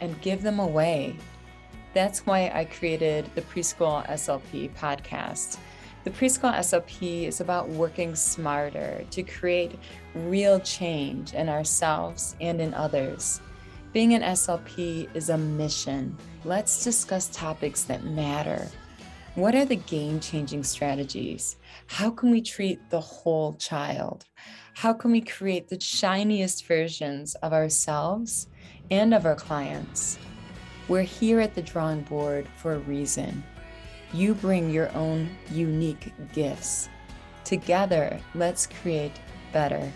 and give them away. That's why I created the Preschool SLP podcast. The Preschool SLP is about working smarter to create real change in ourselves and in others. Being an SLP is a mission. Let's discuss topics that matter. What are the game changing strategies? How can we treat the whole child? How can we create the shiniest versions of ourselves and of our clients? We're here at the drawing board for a reason. You bring your own unique gifts. Together, let's create better.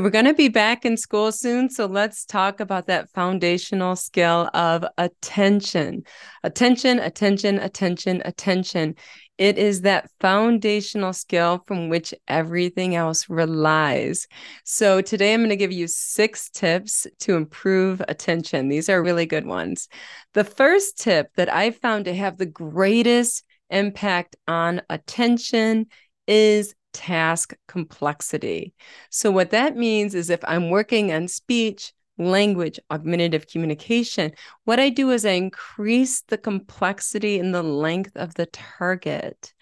We're going to be back in school soon. So let's talk about that foundational skill of attention. Attention, attention, attention, attention. It is that foundational skill from which everything else relies. So today I'm going to give you six tips to improve attention. These are really good ones. The first tip that I found to have the greatest impact on attention is task complexity. So, what that means is if I'm working on speech, language, augmentative communication, what I do is I increase the complexity and the length of the target.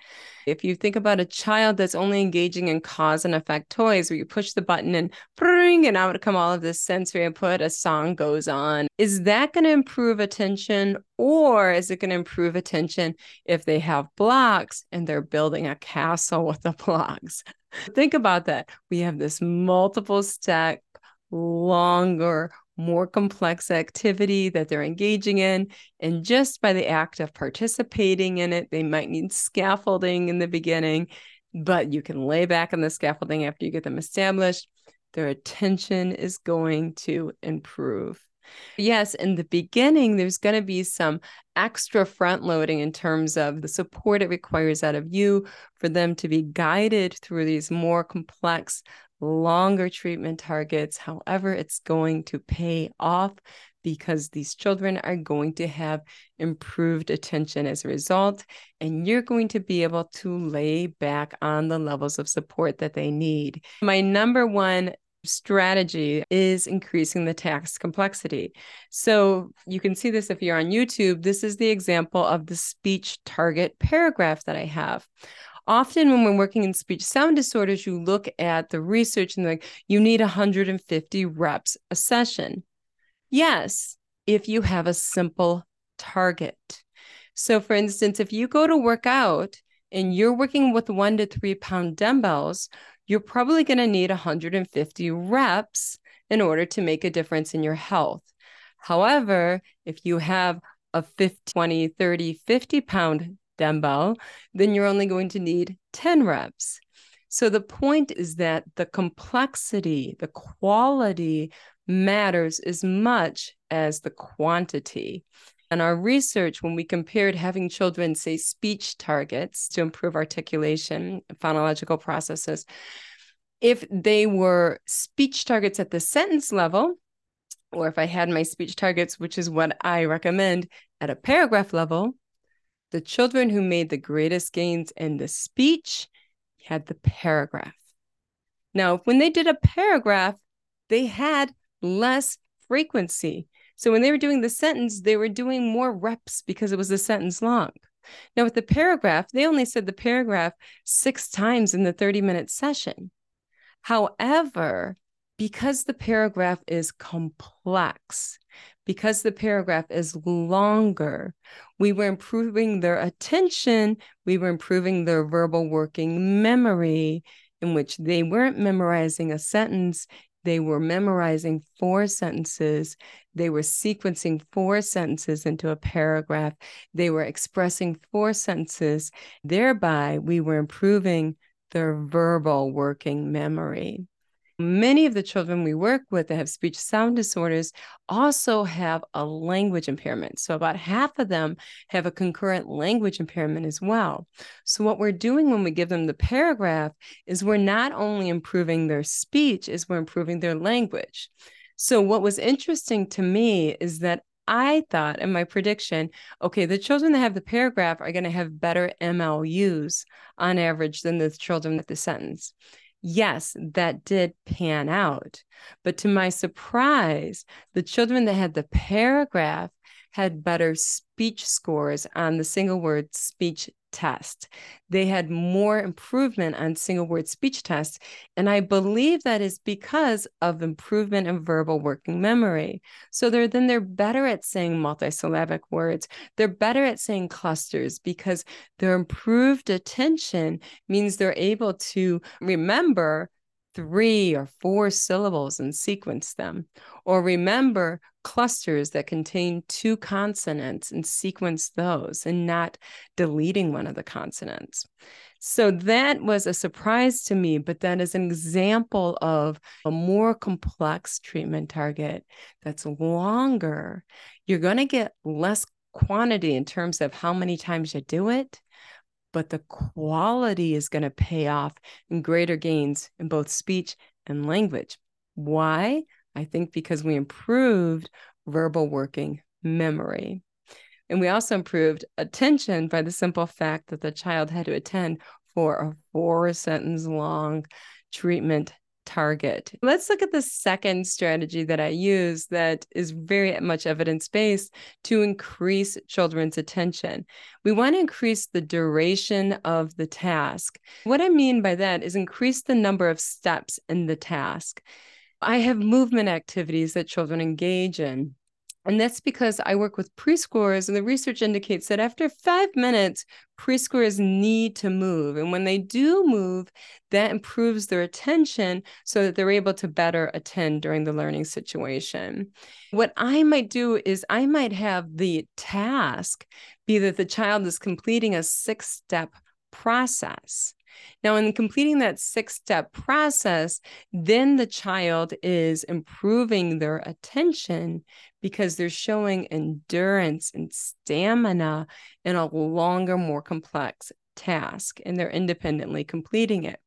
If you think about a child that's only engaging in cause and effect toys, where you push the button and bring, and out come all of this sensory input, a song goes on, is that going to improve attention or is it going to improve attention if they have blocks and they're building a castle with the blocks? Think about that. We have this multiple step, longer, more complex activity that they're engaging in. And just by the act of participating in it, they might need scaffolding in the beginning, but you can lay back on the scaffolding after you get them established. Their attention is going to improve. Yes, in the beginning, there's going to be some extra front loading in terms of the support it requires out of you for them to be guided through these more complex, longer treatment targets. However, it's going to pay off because these children are going to have improved attention as a result, and you're going to be able to lay back on the levels of support that they need. My number one strategy is increasing the task complexity. So you can see this if you're on YouTube. This is the example of the speech target paragraph that I have. Often, when we're working in speech sound disorders, you look at the research and like, you need 150 reps a session. Yes, if you have a simple target. So, for instance, if you go to work out and you're working with one to three pound dumbbells, you're probably going to need 150 reps in order to make a difference in your health. However, if you have a 50, 20, 30, 50 pound dumbbell, then you're only going to need 10 reps. So the point is that the complexity, the quality matters as much as the quantity. And our research, when we compared having children say speech targets to improve articulation, phonological processes, if they were speech targets at the sentence level, or if I had my speech targets, which is what I recommend at a paragraph level, the children who made the greatest gains in the speech had the paragraph. Now, when they did a paragraph, they had less frequency. So when they were doing the sentence, they were doing more reps because it was a sentence long. Now, with the paragraph, they only said the paragraph six times in the 30 minute session. However, because the paragraph is complex, because the paragraph is longer, we were improving their attention, we were improving their verbal working memory, in which they weren't memorizing a sentence, They were memorizing four sentences. They were sequencing four sentences into a paragraph. They were expressing four sentences. Thereby, we were improving their verbal working memory. Many of the children we work with that have speech sound disorders also have a language impairment. So, about half of them have a concurrent language impairment as well. So, what we're doing when we give them the paragraph is we're not only improving their speech, is we're improving their language. So, what was interesting to me is that I thought in my prediction, okay, the children that have the paragraph are going to have better MLUs on average than the children with the sentence yes, that did pan out. But to my surprise, the children that had the paragraph had better speech scores on the single word speech test. They had more improvement on single word speech tests. And I believe that is because of improvement in verbal working memory. So they're then they're better at saying multisyllabic words. They're better at saying clusters because their improved attention means they're able to remember three or four syllables and sequence them, or remember clusters that contain two consonants and sequence those and not deleting one of the consonants. So that was a surprise to me, but that is an example of a more complex treatment target that's longer. You're going to get less quantity in terms of how many times you do it, but the quality is going to pay off in greater gains in both speech and language. Why? I think because we improved verbal working memory. And we also improved attention by the simple fact that the child had to attend for a four sentence long treatment target. Let's look at the second strategy that I use that is very much evidence based to increase children's attention. We want to increase the duration of the task. What I mean by that is increase the number of steps in the task. I have movement activities that children engage in. And that's because I work with preschoolers, and the research indicates that after five minutes, preschoolers need to move. And when they do move, that improves their attention so that they're able to better attend during the learning situation. What I might do is I might have the task be that the child is completing a six step process. Now, in completing that six step process, then the child is improving their attention because they're showing endurance and stamina in a longer, more complex task, and they're independently completing it.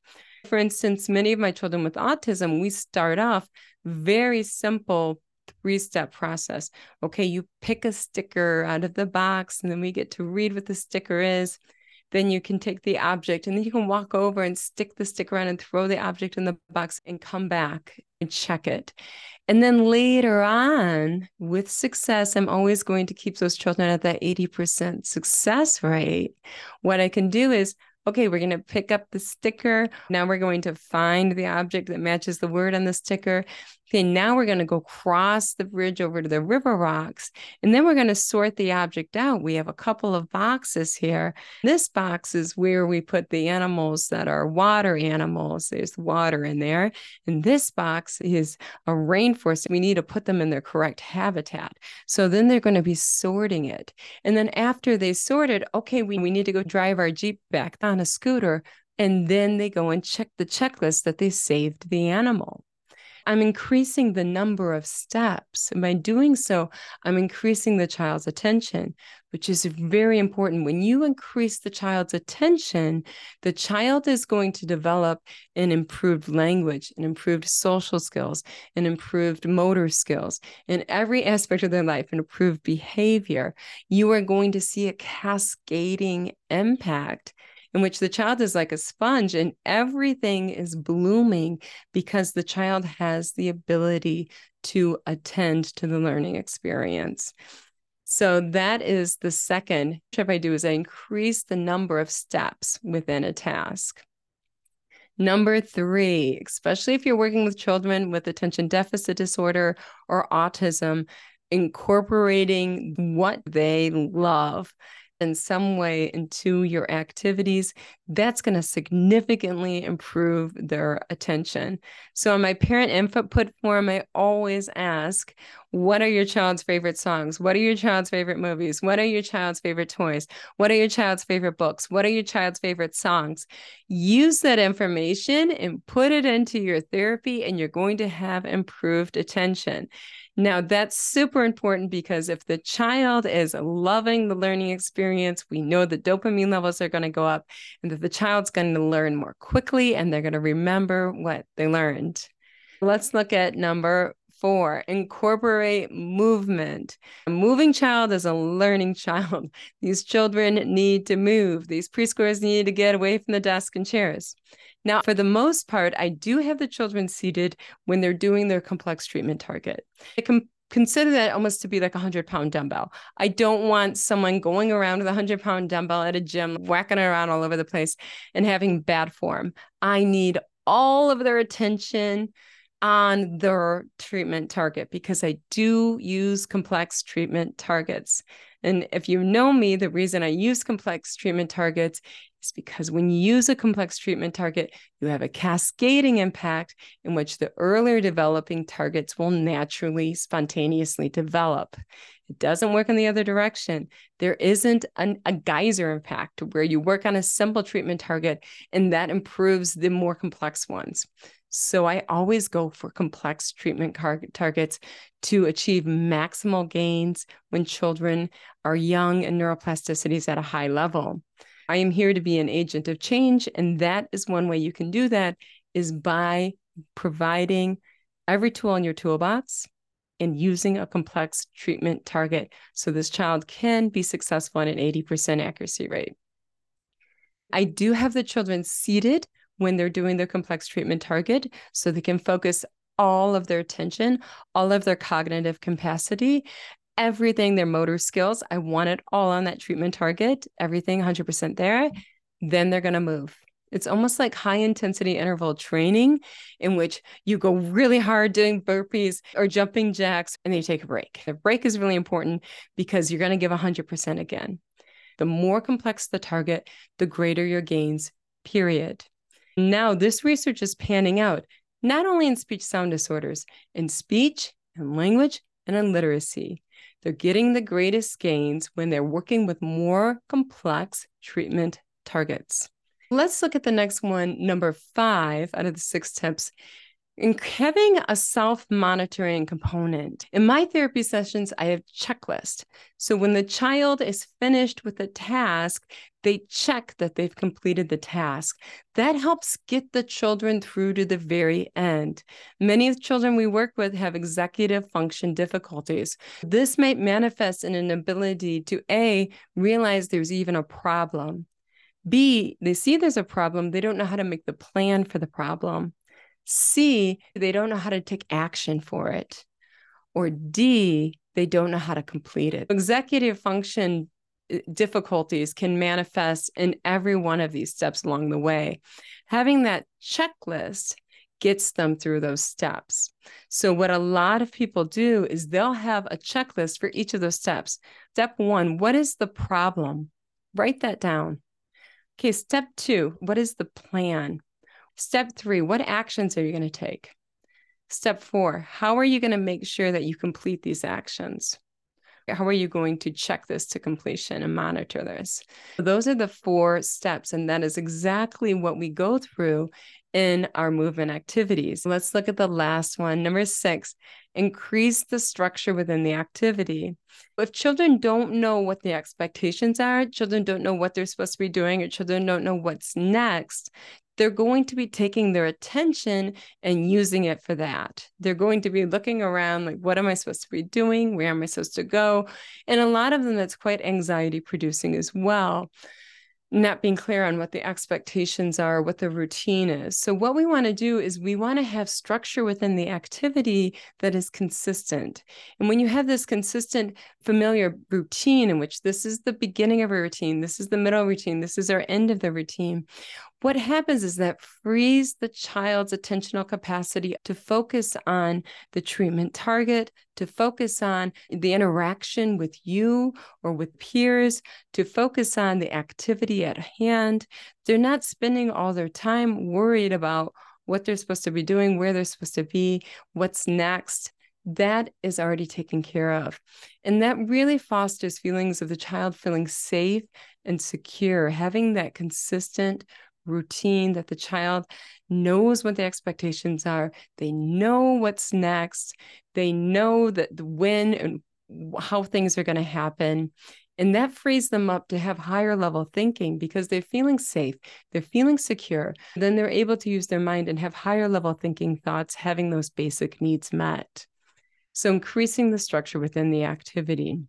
For instance, many of my children with autism, we start off very simple three step process. Okay, you pick a sticker out of the box, and then we get to read what the sticker is then you can take the object and then you can walk over and stick the stick around and throw the object in the box and come back and check it. And then later on, with success, I'm always going to keep those children at that 80% success rate. What I can do is okay, we're going to pick up the sticker. Now we're going to find the object that matches the word on the sticker. Okay, now we're going to go cross the bridge over to the river rocks, and then we're going to sort the object out. We have a couple of boxes here. This box is where we put the animals that are water animals. There's water in there. And this box is a rainforest. We need to put them in their correct habitat. So then they're going to be sorting it. And then after they sorted, okay, we, we need to go drive our Jeep back on a scooter. And then they go and check the checklist that they saved the animal. I'm increasing the number of steps. And by doing so, I'm increasing the child's attention, which is very important. When you increase the child's attention, the child is going to develop an improved language, an improved social skills, an improved motor skills in every aspect of their life, an improved behavior. You are going to see a cascading impact in which the child is like a sponge and everything is blooming because the child has the ability to attend to the learning experience. So that is the second trip I do is I increase the number of steps within a task. Number three, especially if you're working with children with attention deficit disorder or autism, incorporating what they love in some way into your activities, that's going to significantly improve their attention. So, in my parent input form, I always ask, What are your child's favorite songs? What are your child's favorite movies? What are your child's favorite toys? What are your child's favorite books? What are your child's favorite songs? Use that information and put it into your therapy, and you're going to have improved attention. Now, that's super important because if the child is loving the learning experience, we know the dopamine levels are going to go up and that the child's going to learn more quickly and they're going to remember what they learned. Let's look at number four incorporate movement. A moving child is a learning child. These children need to move, these preschoolers need to get away from the desk and chairs. Now, for the most part, I do have the children seated when they're doing their complex treatment target. I can consider that almost to be like a 100 pound dumbbell. I don't want someone going around with a 100 pound dumbbell at a gym, whacking it around all over the place and having bad form. I need all of their attention on their treatment target because I do use complex treatment targets. And if you know me, the reason I use complex treatment targets is because when you use a complex treatment target, you have a cascading impact in which the earlier developing targets will naturally, spontaneously develop. It doesn't work in the other direction. There isn't an, a geyser impact where you work on a simple treatment target and that improves the more complex ones. So I always go for complex treatment car- targets to achieve maximal gains when children are young and neuroplasticity is at a high level. I am here to be an agent of change. And that is one way you can do that is by providing every tool in your toolbox and using a complex treatment target so this child can be successful at an 80% accuracy rate. I do have the children seated when they're doing their complex treatment target so they can focus all of their attention, all of their cognitive capacity, everything, their motor skills. I want it all on that treatment target, everything 100% there. Then they're going to move. It's almost like high intensity interval training in which you go really hard doing burpees or jumping jacks and then you take a break. The break is really important because you're going to give 100% again. The more complex the target, the greater your gains, period. Now, this research is panning out not only in speech sound disorders, in speech and language and in literacy. They're getting the greatest gains when they're working with more complex treatment targets. Let's look at the next one, number five out of the six tips in having a self monitoring component. In my therapy sessions, I have checklist. So when the child is finished with a task, they check that they've completed the task. That helps get the children through to the very end. Many of the children we work with have executive function difficulties. This might manifest in an ability to A, realize there's even a problem. B, they see there's a problem, they don't know how to make the plan for the problem. C, they don't know how to take action for it. Or D, they don't know how to complete it. Executive function uh, difficulties can manifest in every one of these steps along the way. Having that checklist gets them through those steps. So, what a lot of people do is they'll have a checklist for each of those steps. Step one, what is the problem? Write that down. Okay, step two, what is the plan? Step three, what actions are you going to take? Step four, how are you going to make sure that you complete these actions? How are you going to check this to completion and monitor this? Those are the four steps. And that is exactly what we go through in our movement activities. Let's look at the last one. Number six, increase the structure within the activity. If children don't know what the expectations are, children don't know what they're supposed to be doing, or children don't know what's next, they're going to be taking their attention and using it for that. They're going to be looking around like, what am I supposed to be doing? Where am I supposed to go? And a lot of them that's quite anxiety producing as well not being clear on what the expectations are, what the routine is. So, what we want to do is we want to have structure within the activity that is consistent. And when you have this consistent, familiar routine, in which this is the beginning of a routine, this is the middle routine, this is our end of the routine, what happens is that frees the child's attentional capacity to focus on the treatment target, to focus on the interaction with you or with peers, to focus on the activity at hand. They're not spending all their time worried about what they're supposed to be doing, where they're supposed to be, what's next. That is already taken care of. And that really fosters feelings of the child feeling safe and secure, having that consistent routine that the child knows what the expectations are. They know what's next. They know that the when and how things are going to happen. And that frees them up to have higher level thinking because they're feeling safe, they're feeling secure. Then they're able to use their mind and have higher level thinking thoughts, having those basic needs met. So, increasing the structure within the activity.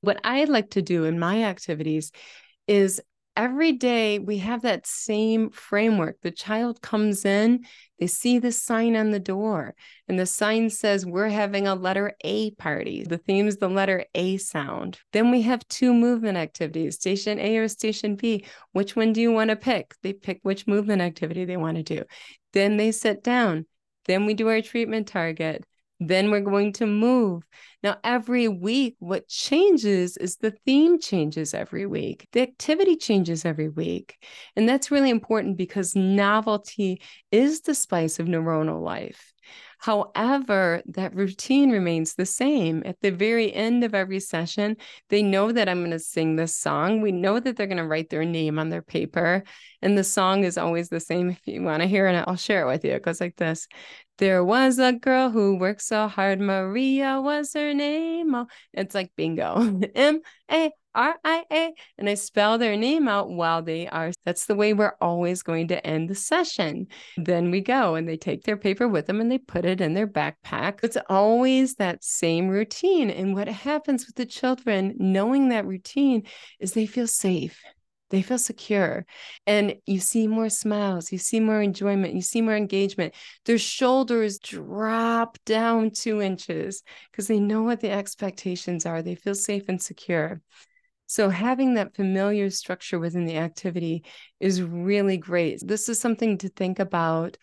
What I like to do in my activities is every day we have that same framework. The child comes in, they see the sign on the door, and the sign says, We're having a letter A party. The theme is the letter A sound. Then we have two movement activities, station A or station B. Which one do you want to pick? They pick which movement activity they want to do. Then they sit down. Then we do our treatment target. Then we're going to move. Now, every week, what changes is the theme changes every week, the activity changes every week. And that's really important because novelty is the spice of neuronal life. However, that routine remains the same. At the very end of every session, they know that I'm going to sing this song. We know that they're going to write their name on their paper. And the song is always the same. If you want to hear it, I'll share it with you. It goes like this There was a girl who worked so hard. Maria was her name. Oh, it's like bingo. M A R I A, and I spell their name out while they are. That's the way we're always going to end the session. Then we go and they take their paper with them and they put it in their backpack. It's always that same routine. And what happens with the children knowing that routine is they feel safe. They feel secure. And you see more smiles, you see more enjoyment, you see more engagement. Their shoulders drop down two inches because they know what the expectations are. They feel safe and secure. So, having that familiar structure within the activity is really great. This is something to think about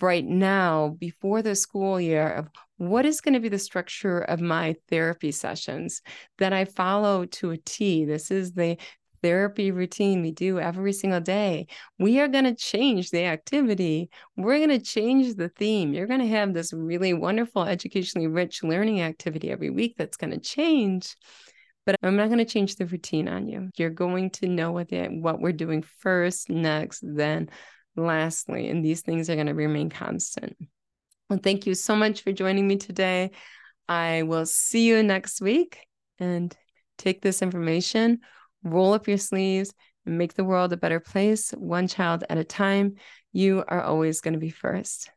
right now before the school year of what is going to be the structure of my therapy sessions that I follow to a T. This is the therapy routine we do every single day. We are going to change the activity. We're going to change the theme. You're going to have this really wonderful, educationally rich learning activity every week that's going to change but I'm not going to change the routine on you. You're going to know what the, what we're doing first, next, then lastly, and these things are going to remain constant. Well, thank you so much for joining me today. I will see you next week and take this information, roll up your sleeves, and make the world a better place, one child at a time. You are always going to be first.